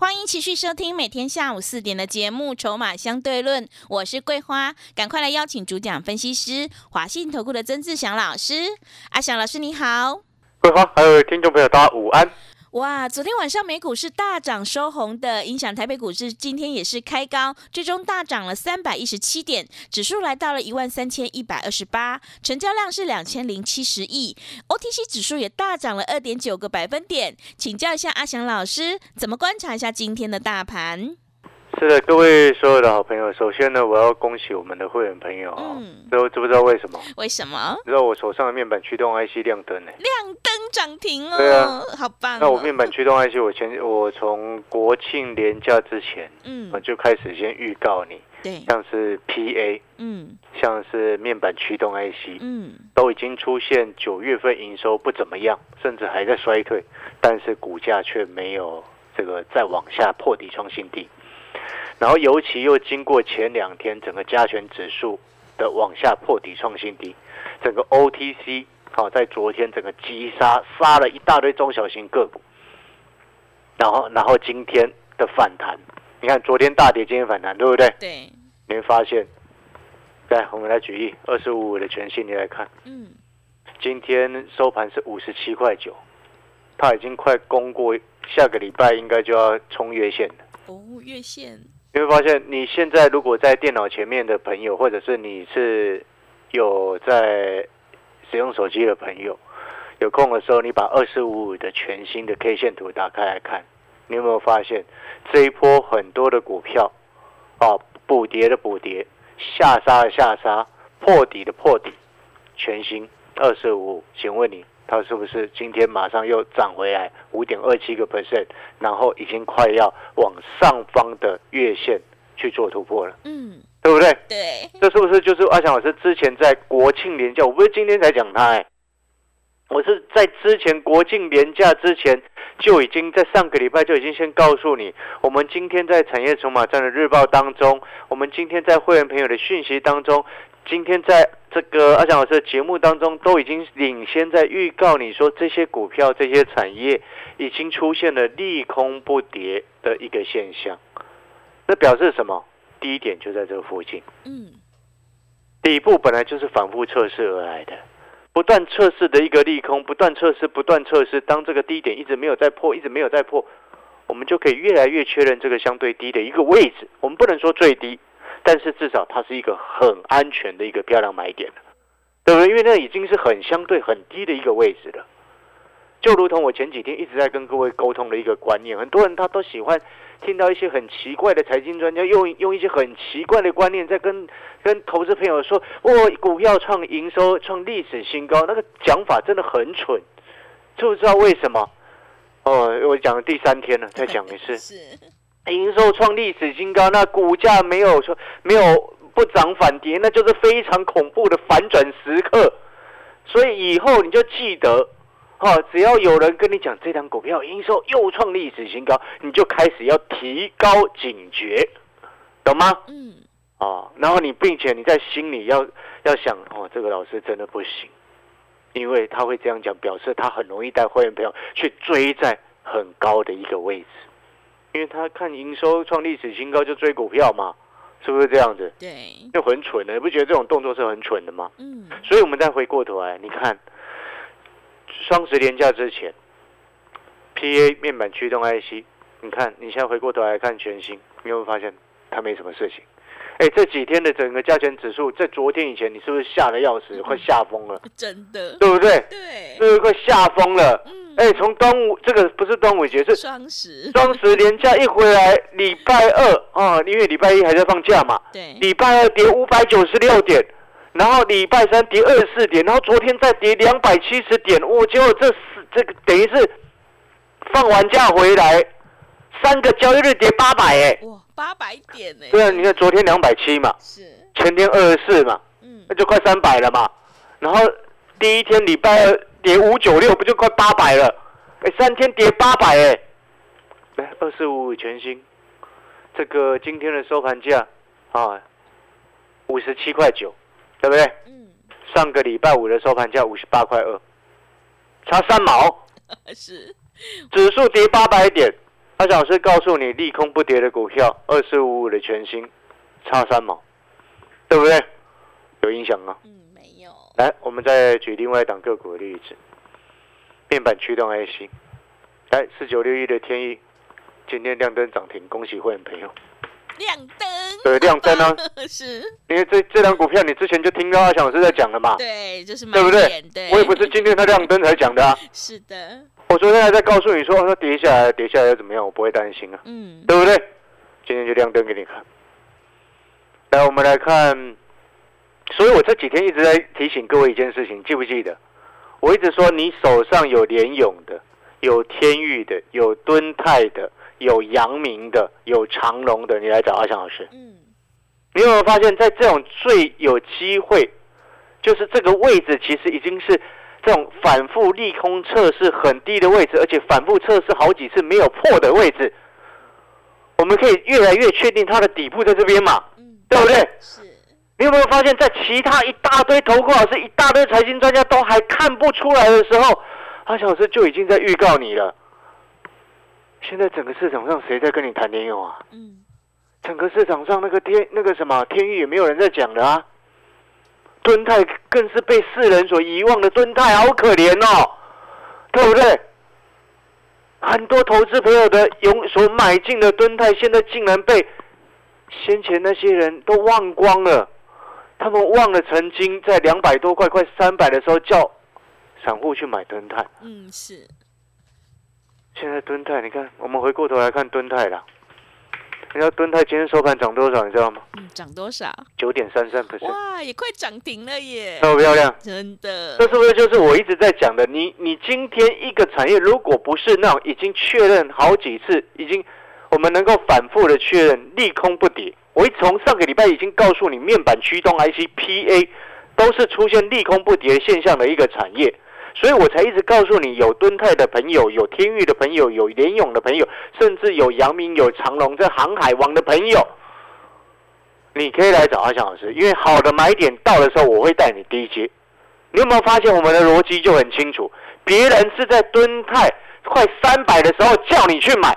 欢迎持续收听每天下午四点的节目《筹码相对论》，我是桂花，赶快来邀请主讲分析师华信投顾的曾志祥老师。阿祥老师你好，桂花，还有听众朋友大家午安。哇，昨天晚上美股是大涨收红的，影响台北股市今天也是开高，最终大涨了三百一十七点，指数来到了一万三千一百二十八，成交量是两千零七十亿，OTC 指数也大涨了二点九个百分点。请教一下阿翔老师，怎么观察一下今天的大盘？是的，各位所有的好朋友，首先呢，我要恭喜我们的会员朋友啊！嗯，都知不知道为什么？为什么你知道我手上的面板驱动 IC 亮灯呢？亮灯涨停哦？对啊，好棒、哦！那我面板驱动 IC，我前我从国庆连假之前，嗯我就开始先预告你，对，像是 PA，嗯像是面板驱动 IC，嗯都已经出现九月份营收不怎么样，甚至还在衰退，但是股价却没有这个再往下破底创新低。然后尤其又经过前两天整个加权指数的往下破底创新低，整个 OTC 好、在昨天整个急杀杀了一大堆中小型个股，然后然后今天的反弹，你看昨天大跌，今天反弹，对不对？对，你会发现，来我们来举例，二十五五的全信，你来看。嗯今天收盘是五十七块九，它已经快攻过，下个礼拜应该就要冲月线了。哦，月线，你会发现，你现在如果在电脑前面的朋友，或者是你是有在使用手机的朋友，有空的时候，你把二四五五的全新的 K 线图打开来看，你有没有发现这一波很多的股票啊，补跌的补跌，下杀的下杀，破底的破底，全新二四五五，请问你？它是不是今天马上又涨回来五点二七个 percent，然后已经快要往上方的月线去做突破了，嗯，对不对？对，这是不是就是阿强老师之前在国庆连假？我不是今天才讲他哎、我是在之前国庆连假之前就已经在上个礼拜就已经先告诉你，我们今天在产业筹码站的日报当中，我们今天在会员朋友的讯息当中，今天在这个阿强老师的节目当中都已经领先在预告你说这些股票这些产业已经出现了利空不跌的一个现象，那表示什么？第一点就在这个附近。嗯底部本来就是反复测试而来的，不断测试的一个利空，不断测试，不断测试。当这个低点一直没有再破，一直没有再破，我们就可以越来越确认这个相对低的一个位置。我们不能说最低，但是至少它是一个很安全的一个漂亮买点了，对不对？因为那已经是很相对很低的一个位置了。就如同我前几天一直在跟各位沟通的一个观念，很多人他都喜欢听到一些很奇怪的财经专家用用一些很奇怪的观念在跟跟投资朋友说，哦，股票创营收创历史新高，那个讲法真的很蠢，知不知道为什么？哦，我讲了第三天了，再讲一次，是，营收创历史新高，那股价没有说没有不涨反跌，那就是非常恐怖的反转时刻。所以以后你就记得，哦，只要有人跟你讲这张股票营收又创历史新高，你就开始要提高警觉，懂吗？嗯哦，然后你并且你在心里要要想，哦，这个老师真的不行，因为他会这样讲，表示他很容易带会员朋友去追在很高的一个位置，因为他看营收创历史新高就追股票嘛，是不是这样子？对，就很蠢的，你不觉得这种动作是很蠢的吗？嗯所以我们再回过头来，你看双十连假之前，PA 面板驱动 IC，你看你现在回过头来看全新，你有没有发现它没什么事情？哎，这几天的整个加权指数，在昨天以前，你是不是吓得要死，快吓疯了，真的，对不对？对，是不是快吓疯了？嗯，哎，从端午这个不是端午节，是双十，双十连假一回来，礼拜二啊，因为礼拜一还在放假嘛，对，礼拜二跌五百九十六点，然后礼拜三跌二十四点，然后昨天再跌两百七十点，我结果这是这个等于是放完假回来，三个交易日跌八百哎，哇，八百点呢？对啊，你看昨天两百七嘛，是，前天二十四嘛，嗯。那就快三百了嘛，然后第一天礼拜二跌五九六，不就快八百了？哎，三天跌八百哎，来二四五五全新，这个今天的收盘价啊，五十七块九，对不对？嗯，上个礼拜五的收盘价五十八块二，差三毛，是，指数跌八百点，阿翔老师告诉你，利空不跌的股票，二四五五的全新，差三毛，对不对？有影响吗？嗯，没有。来，我们再举另外一档个股的例子，面板驱动 IC，来四九六一的天翼，今天亮灯涨停，恭喜会员朋友。亮灯，对，亮灯啊！是，因为这这两股票你之前就听到阿翔老师在讲了嘛，对，就是对不对？对，我也不是今天他亮灯才讲的啊。是的，我昨天还在告诉你说，它跌下来，跌下来又怎么样？我不会担心啊，嗯，对不对？今天就亮灯给你看。来，我们来看，所以我这几天一直在提醒各位一件事情，记不记得？我一直说，你手上有联勇的，有天域的，有敦泰的。有阳明的，有长隆的，你来找阿翔老师。嗯，你有没有发现，在这种最有机会，就是这个位置，其实已经是这种反复利空测试很低的位置，而且反复测试好几次没有破的位置，我们可以越来越确定它的底部在这边嘛？嗯，对不对？是。你有没有发现，在其他一大堆投顾老师、一大堆财经专家都还看不出来的时候，阿翔老师就已经在预告你了。现在整个市场上谁在跟你谈联友啊？嗯，整个市场上那个天那个什么天域也没有人在讲的啊。敦泰更是被世人所遗忘的，敦泰好可怜哦，对不对？很多投资朋友的永所买进的敦泰，现在竟然被先前那些人都忘光了。他们忘了曾经在两百多块、快三百的时候叫散户去买敦泰。嗯，是。现在敦泰，你看，我们回过头来看敦泰啦。你知道敦泰今天收盘涨多少？你知道吗？嗯，涨多少？九点三三 percent。哇，也快涨停了耶！漂不漂亮？真的。这是不是就是我一直在讲的？你你今天一个产业，如果不是那种已经确认好几次，已经我们能够反复的确认利空不跌，我一从上个礼拜已经告诉你，面板驱动 IC PA 都是出现利空不跌现象的一个产业。所以我才一直告诉你，有敦泰的朋友，有天域的朋友，有联勇的朋友，甚至有阳明、有长隆这航海王的朋友，你可以来找阿翔老师，因为好的买点到的时候，我会带你低接。你有没有发现我们的逻辑就很清楚？别人是在敦泰快三百的时候叫你去买，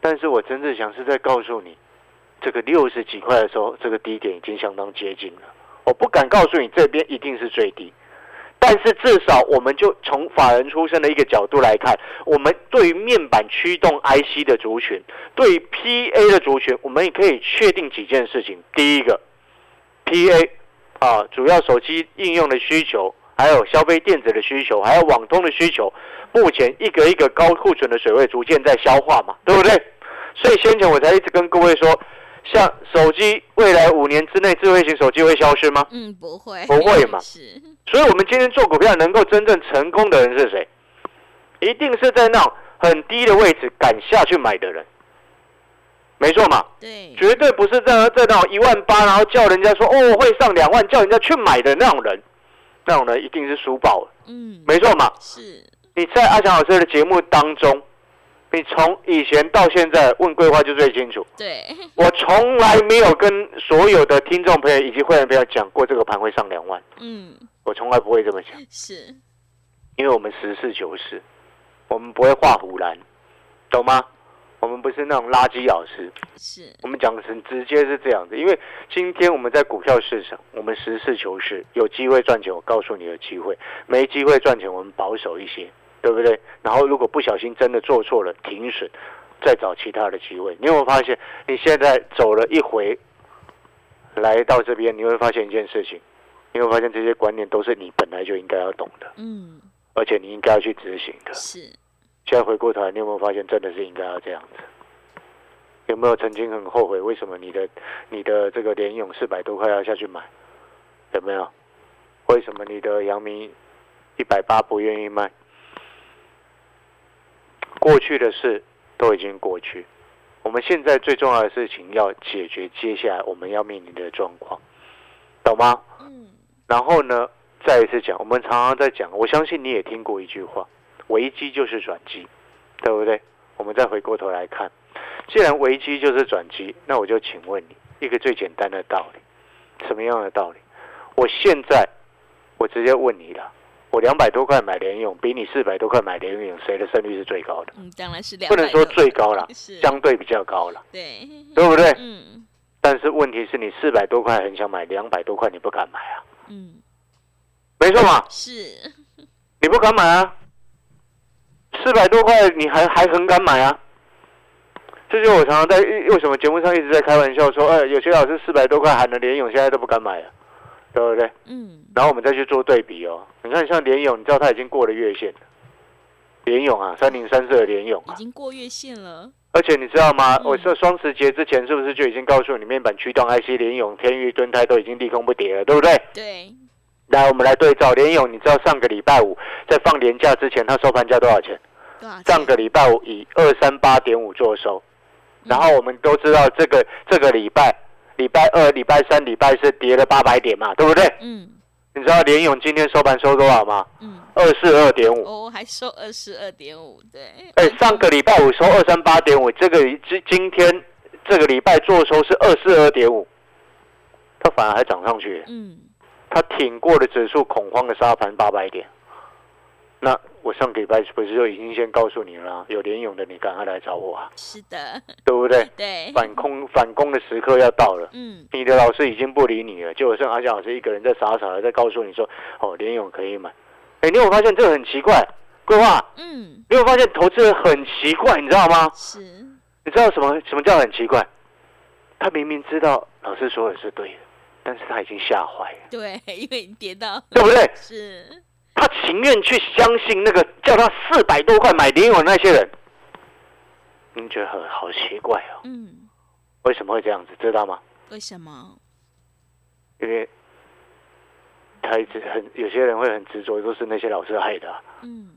但是我真正想是在告诉你，这个六十几块的时候，这个低点已经相当接近了。我不敢告诉你这边一定是最低。但是至少，我们就从法人出身的一个角度来看，我们对于面板驱动 IC 的族群，对于 PA 的族群，我们也可以确定几件事情。第一个，PA 啊，主要手机应用的需求，还有消费电子的需求，还有网通的需求，目前一个一个高库存的水位逐渐在消化嘛，对不对？所以先前我才一直跟各位说。像手机未来五年之内，智慧型手机会消失吗？嗯，不会，不会嘛。是，所以，我们今天做股票能够真正成功的人是谁？一定是在那种很低的位置敢下去买的人，没错嘛。对，绝对不是在在那种一万八，然后叫人家说哦会上两万，叫人家去买的那种人，那种人一定是输爆了。嗯，没错嘛。是，你在阿强老师的节目当中。你从以前到现在问规划就最清楚。对，我从来没有跟所有的听众朋友以及会员朋友讲过这个盘会上两万。嗯，我从来不会这么讲。是，因为我们实事求是，我们不会画虎兰，懂吗？我们不是那种垃圾老师。是，我们讲的很直接是这样子。因为今天我们在股票市场，我们实事求是，有机会赚钱，我告诉你有机会；没机会赚钱，我们保守一些。对不对？然后如果不小心真的做错了，停损，再找其他的机会。你有没有发现，你现在走了一回，来到这边，你会发现一件事情，你会发现这些观念都是你本来就应该要懂的，嗯，而且你应该要去执行的。是。现在回过头来，你有没有发现，真的是应该要这样子？有没有曾经很后悔，为什么你的你的这个联勇四百多块要下去买？有没有？为什么你的阳明一百八不愿意卖？过去的事都已经过去，我们现在最重要的事情要解决接下来我们要面临的状况，懂吗？嗯。然后呢，再一次讲，我们常常在讲，我相信你也听过一句话：危机就是转机，对不对？我们再回过头来看，既然危机就是转机，那我就请问你一个最简单的道理，什么样的道理？我现在我直接问你了，我两百多块买联勇，比你四百多块买联勇，谁的胜率是最高的？嗯，当然是两，不能说最高了，是相对比较高了，对，对不对？嗯但是问题是你四百多块很想买，两百多块你不敢买啊，嗯，没错嘛，是，你不敢买啊，四百多块你还还很敢买啊？这就是我常常在为什么节目上一直在开玩笑说，哎，有些老师四百多块喊的联勇现在都不敢买了，对不对？嗯。然后我们再去做对比哦，你看像联勇，你知道他已经过了月线了，联勇啊，三零三四的联勇啊，已经过月线了，而且你知道吗？嗯我说双十节之前是不是就已经告诉你面板驱动 IC 联勇、天域、敦泰都已经利空不跌了，对不对？对，来，我们来对照联勇，你知道上个礼拜五在放年假之前，它收盘价多少钱？多少钱？上个礼拜五以二三八点五做收，然后我们都知道这个这个礼拜礼拜二、礼拜三、礼拜四跌了八百点嘛，对不对？嗯你知道联勇今天收盘收多少吗？嗯，二四二点五。哦，还收二四二点五，对，哎，上个礼拜五收二三八点五，这个今今天这个礼拜做收是二四二点五，它反而还涨上去，嗯。它挺过了指数恐慌的沙盘八百点。那我上个礼拜不是就已经先告诉你了啊，有联勇的你赶快来找我啊，是的，对不对？对，反攻反攻的时刻要到了，嗯。你的老师已经不理你了，就剩阿翔老师一个人在傻傻的在告诉你说，哦，联勇可以买。哎，你有发现这个很奇怪？规划，嗯，你有发现投资人很奇怪，你知道吗？是，你知道什么什么叫很奇怪？他明明知道老师说的是对的，但是他已经吓坏了，对，因为你跌到，对不对？是，他情愿去相信那个叫他四百多块买联友那些人。您觉得很好奇怪哦？嗯，为什么会这样子？知道吗？为什么？因为他一直很有些人会很执着，都是那些老师害的啊、嗯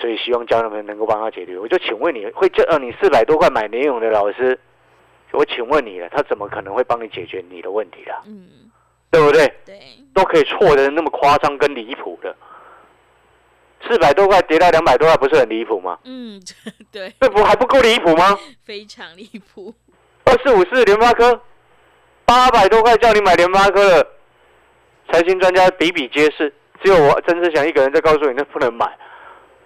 所以希望家人们能够帮他解决。我就请问你，会叫呃你四百多块买联勇的老师，我请问你了，他怎么可能会帮你解决你的问题啊？嗯，对不对？对，都可以错的那么夸张跟离谱的，四百多块跌到两百多块，不是很离谱吗？嗯，对，这不还不够离谱吗？非常离谱，二四五四联发科，八百多块叫你买联发科的，财经专家比比皆是，只有我曾志祥一个人在告诉你那不能买，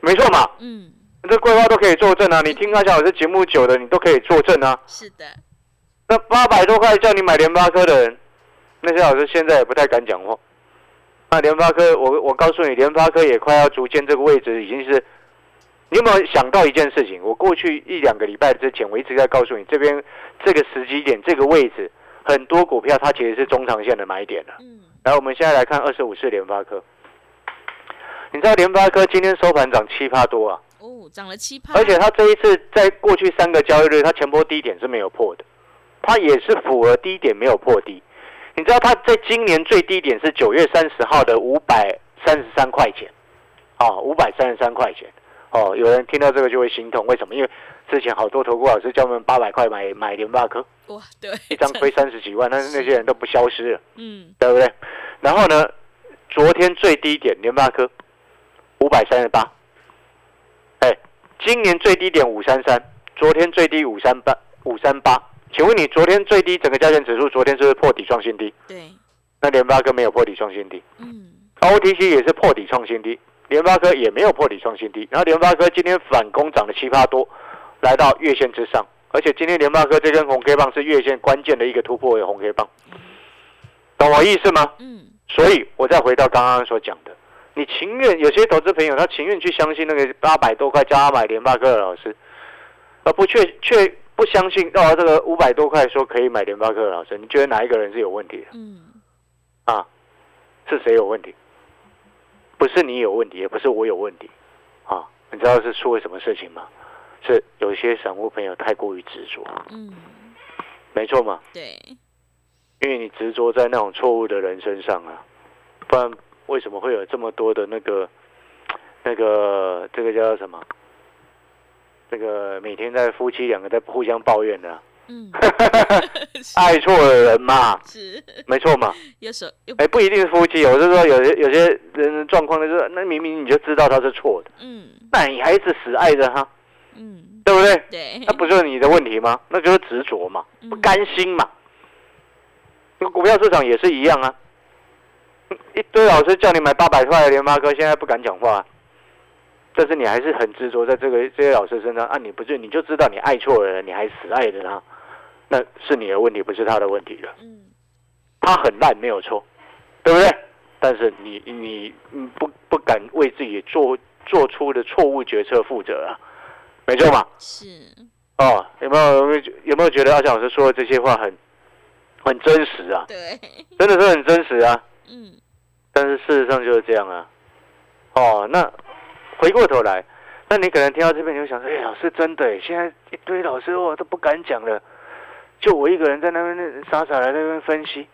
没错嘛，嗯，这规划都可以作证啊，你听阿翔老师节目久的，你都可以作证啊。是的，那八百多块叫你买联发科的人，那些老师现在也不太敢讲话。那联发科，我我告诉你，联发科也快要逐渐这个位置已经是。你有没有想到一件事情？我过去一两个礼拜之前，我一直在告诉你，这边这个时机点、这个位置，很多股票它其实是中长线的买点了。嗯来，我们现在来看二十五市联发科。你知道联发科今天收盘涨七趴多啊？哦，涨了七趴，而且它这一次在过去三个交易日，它前波低点是没有破的，它也是符合低点没有破低。你知道它在今年最低点是九月三十号的五百三十三块钱，哦，五百三十三块钱。哦，有人听到这个就会心痛，为什么？因为之前好多投顾老师叫我们八百块买买联发科，哇，对，一张亏三十几万，但是那些人都不消失了，嗯对不对？然后呢，昨天最低点联发科五百三十八，哎，今年最低点五三三，昨天最低五三八五三八。请问你昨天最低整个加权指数昨天是不是破底创新低？对，那联发科没有破底创新低嗯，OTC 也是破底创新低，联发科也没有破底创新低。然后联发科今天反攻涨了七八多，来到月线之上，而且今天联发科这根红 K 棒是月线关键的一个突破的红 K 棒，懂我意思吗？嗯所以我再回到刚刚所讲的，你情愿有些投资朋友他情愿去相信那个八百多块叫他买联发科的老师，而不却却不相信到这个五百多块说可以买联发科的老师，你觉得哪一个人是有问题的嗯啊？是谁有问题？不是你有问题，也不是我有问题啊！你知道是出了什么事情吗？是有些散户朋友太过于执着，嗯，没错嘛？对，因为你执着在那种错误的人身上啊，不然为什么会有这么多的那个、那个这个叫什么？这个每天在夫妻两个在互相抱怨的啊、嗯，爱错了人嘛，是，没错嘛。右手又哎，不一定是夫妻，我是说有些有些人的状况就是，那明明你就知道他是错的，嗯。那你还是死爱着他，嗯，对不对？对，那不就是你的问题吗？那就是执着嘛，不嗯甘心嘛。那股票市场也是一样啊。一堆老师叫你买八百块的联发科，现在不敢讲话，但是你还是很执着在这个这些老师身上啊！你不是你就知道你爱错了，你还死爱着他，那是你的问题，不是他的问题了。嗯，他很烂没有错，对不对？但是你你你不不敢为自己做做出的错误决策负责啊，没错嘛？是，哦，有没有有没有有没有觉得阿强老师说的这些话很很真实啊？对，真的是很真实啊！嗯，但是事实上就是这样啊。哦，那回过头来，那你可能听到这边，你就想说：“哎、老师真的，现在一堆老师我都不敢讲了，就我一个人在那边傻傻的在那边分析。”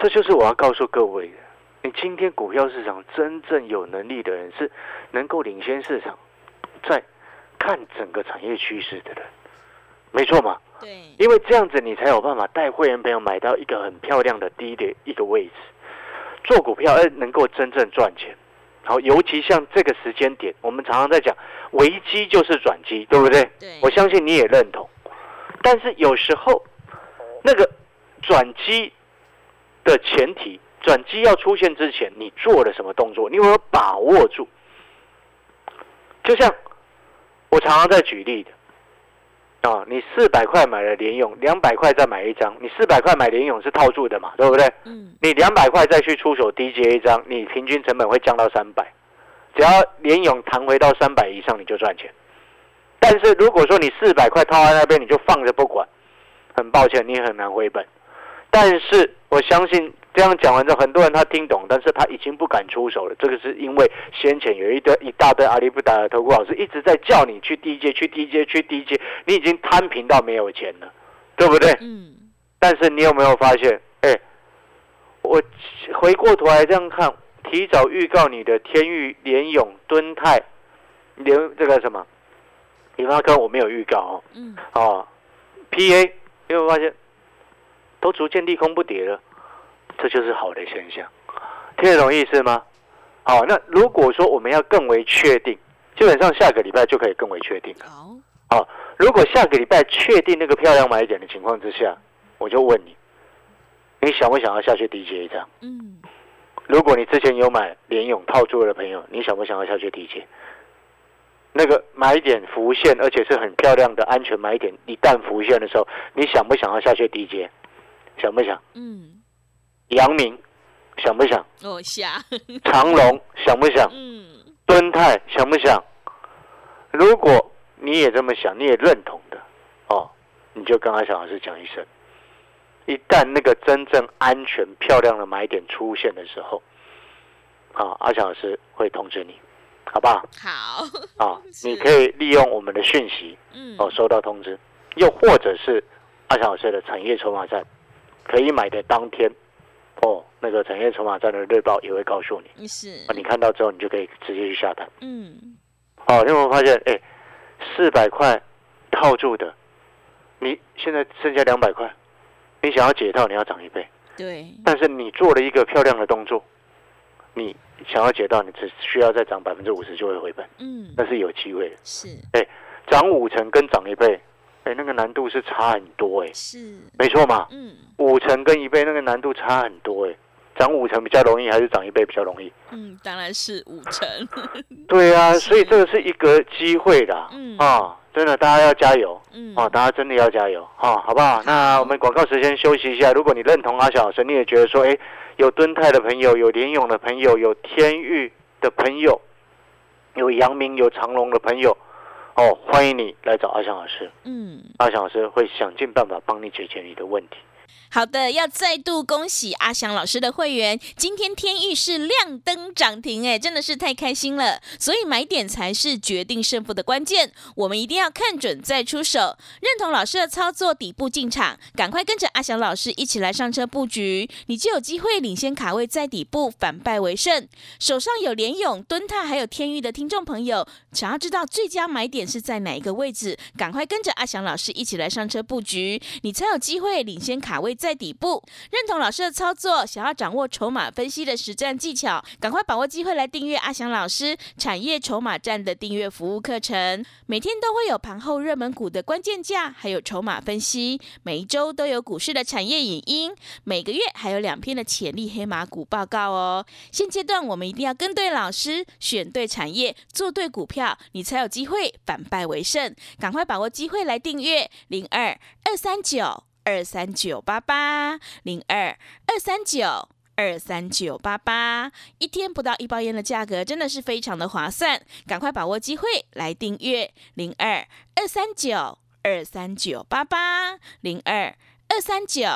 这就是我要告诉各位的。你今天股票市场真正有能力的人，是能够领先市场，在看整个产业趋势的人，没错嘛？对，因为这样子你才有办法带会员朋友买到一个很漂亮的低的一个位置，做股票而能够真正赚钱。好，尤其像这个时间点，我们常常在讲危机就是转机，对不对？对，我相信你也认同。但是有时候那个转机的前提，转机要出现之前，你做了什么动作？你有没有把握住？就像我常常在举例的。啊，你四百块买了联勇，两百块再买一张，你四百块买联勇是套住的嘛，对不对？嗯，你两百块再去出手低接一张，你平均成本会降到三百，只要联勇弹回到三百以上，你就赚钱。但是如果说你四百块套在那边，你就放着不管，很抱歉，你很难回本。但是我相信这样讲完之后，很多人他听懂，但是他已经不敢出手了。这个是因为先前有一堆一大堆阿里不达的投顾老师一直在叫你去低阶、去低阶、去低阶，你已经摊平到没有钱了，对不对？嗯，但是你有没有发现？哎，我回过头来这样看，提早预告你的天域、联勇、敦泰、联这个什么，联发科我没有预告哦。嗯，哦，PA 你有没有发现，都逐渐利空不跌了，这就是好的现象，听得懂意思吗？好，那如果说我们要更为确定，基本上下个礼拜就可以更为确定了。好，好，如果下个礼拜确定那个漂亮买点的情况之下，我就问你，你想不想要下去低接一张？嗯，如果你之前有买联勇套住的朋友，你想不想要下去低接？那个买点浮现，而且是很漂亮的安全买点，一旦浮现的时候，你想不想要下去低接？想不想？嗯，阳明想不想？我想，长隆想不想？嗯，敦泰想不想？如果你也这么想，你也认同的哦，你就跟阿小老师讲一声。一旦那个真正安全漂亮的买点出现的时候，啊，阿小老师会通知你，好不好？好，啊，你可以利用我们的讯息嗯，哦，收到通知，又或者是阿小老师的产业筹码站，可以买的当天，哦，那个产业筹码站的日报也会告诉你，是，啊，你看到之后你就可以直接去下单。嗯，哦，你有没有发现？哎，四百块套住的，你现在剩下两百块，你想要解套，你要涨一倍。对，但是你做了一个漂亮的动作，你想要解套，你只需要再涨百分之五十就会回本，嗯，那是有机会的。是哎涨五成跟涨一倍，哎，那个难度是差很多哎，是，没错嘛，嗯五成跟一倍那个难度差很多哎，涨五成比较容易还是涨一倍比较容易？嗯，当然是五成，对啊，所以这个是一个机会啦，嗯啊，真的大家要加油。嗯，哦，大家真的要加油，哈、好不好？那我们广告时间休息一下。如果你认同阿小老师，你也觉得说，哎，有敦泰的朋友，有联勇的朋友，有天域的朋友，有阳明、有长隆的朋友，哦，欢迎你来找阿翔老师。嗯。阿翔老师会想尽办法帮你解决你的问题。好的，要再度恭喜阿翔老师的会员，今天天域是亮灯涨停，哎，真的是太开心了。所以买点才是决定胜负的关键，我们一定要看准再出手，认同老师的操作，底部进场，赶快跟着阿翔老师一起来上车布局，你就有机会领先卡位在底部，反败为胜。手上有联勇、敦泰还有天域的听众朋友，想要知道最佳买点是在哪一个位置，赶快跟着阿翔老师一起来上车布局，你才有机会领先卡位在底部。认同老师的操作，想要掌握筹码分析的实战技巧，赶快把握机会来订阅阿翔老师产业筹码站的订阅服务课程。每天都会有盘后热门股的关键价，还有筹码分析。每一周都有股市的产业影音，每个月还有两篇的潜力黑马股报告哦。现阶段我们一定要跟对老师，选对产业，做对股票，你才有机会反败为胜。赶快把握机会来订阅零二二三九二三九八八零二二三九二三九八八，一天不到一包烟的价格，真的是非常的划算。赶快把握机会来订阅零二二三九二三九八八零二二三九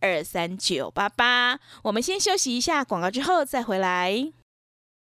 二三九八八。我们先休息一下广告，之后再回来。